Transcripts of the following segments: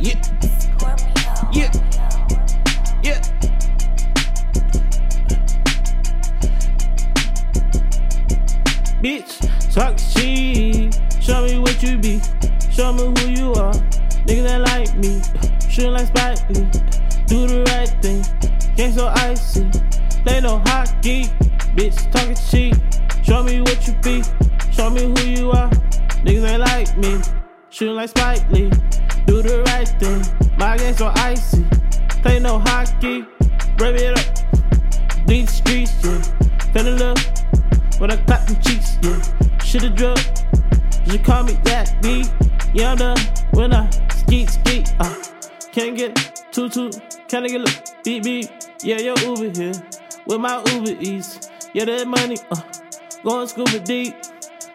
Yeah. Yeah. Yeah. Bitch, talk cheap. Show me what you be. Show me who you are. Niggas that like me. Shooting like Spike Lee. Do the right thing. Game so icy. Play no hockey. Bitch, talking cheap. Show me what you be. Show me who you are. Niggas ain't like me. Shooting like Spike Lee. Do the right thing. My game so icy. Play no hockey. Rev it up. Bleed the streets, yeah. Fell in love. When I clap them cheeks, yeah. Shoulda drug. You call me that B. Yeah, I'm done. When I skeet, skeet, uh. Can't get too, too. Can I get look? Beep, beep. Yeah, yo Uber here. With my Uber Eats. Yeah, that money, uh. Going scuba deep.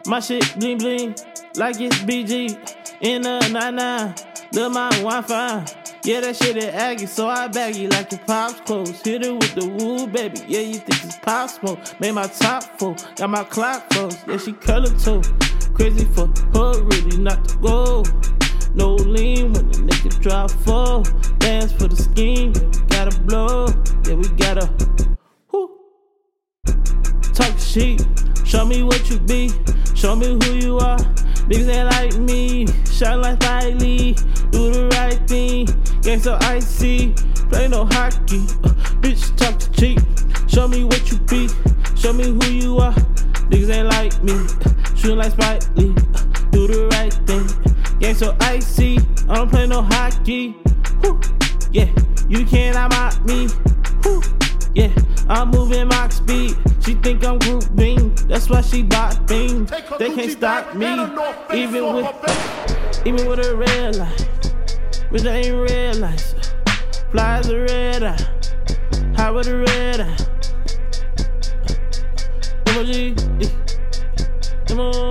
My shit bling bling. Like it's BG. In a 99. Lil' my Wi-Fi. Yeah, that shit is aggy, so I bag you like your pop's clothes. Hit it with the woo, baby. Yeah, you think it's Pop Smoke. Made my top full, got my clock froze. Yeah, she color too. Crazy for her, really not to go. No lean when the nigga drop full. Dance for the scheme, yeah, we gotta blow. Yeah, we gotta. Whoo. Talk shit, show me what you be, show me who you are. Niggas ain't like me, shine like Lee, do the right thing, game so icy, play no hockey, uh, bitch talk to cheap, show me what you be, show me who you are. Niggas ain't like me, shooting like Spike Lee, uh, do the right thing, game so icy, I don't play no hockey, yeah, you can't out me. Yeah, I'm moving my speed. She think I'm group beam. That's why she bought things. They can't stop me. Even with even with a red light. But they ain't. Fly as a red eye. High with a red eye. Emoji. Come on.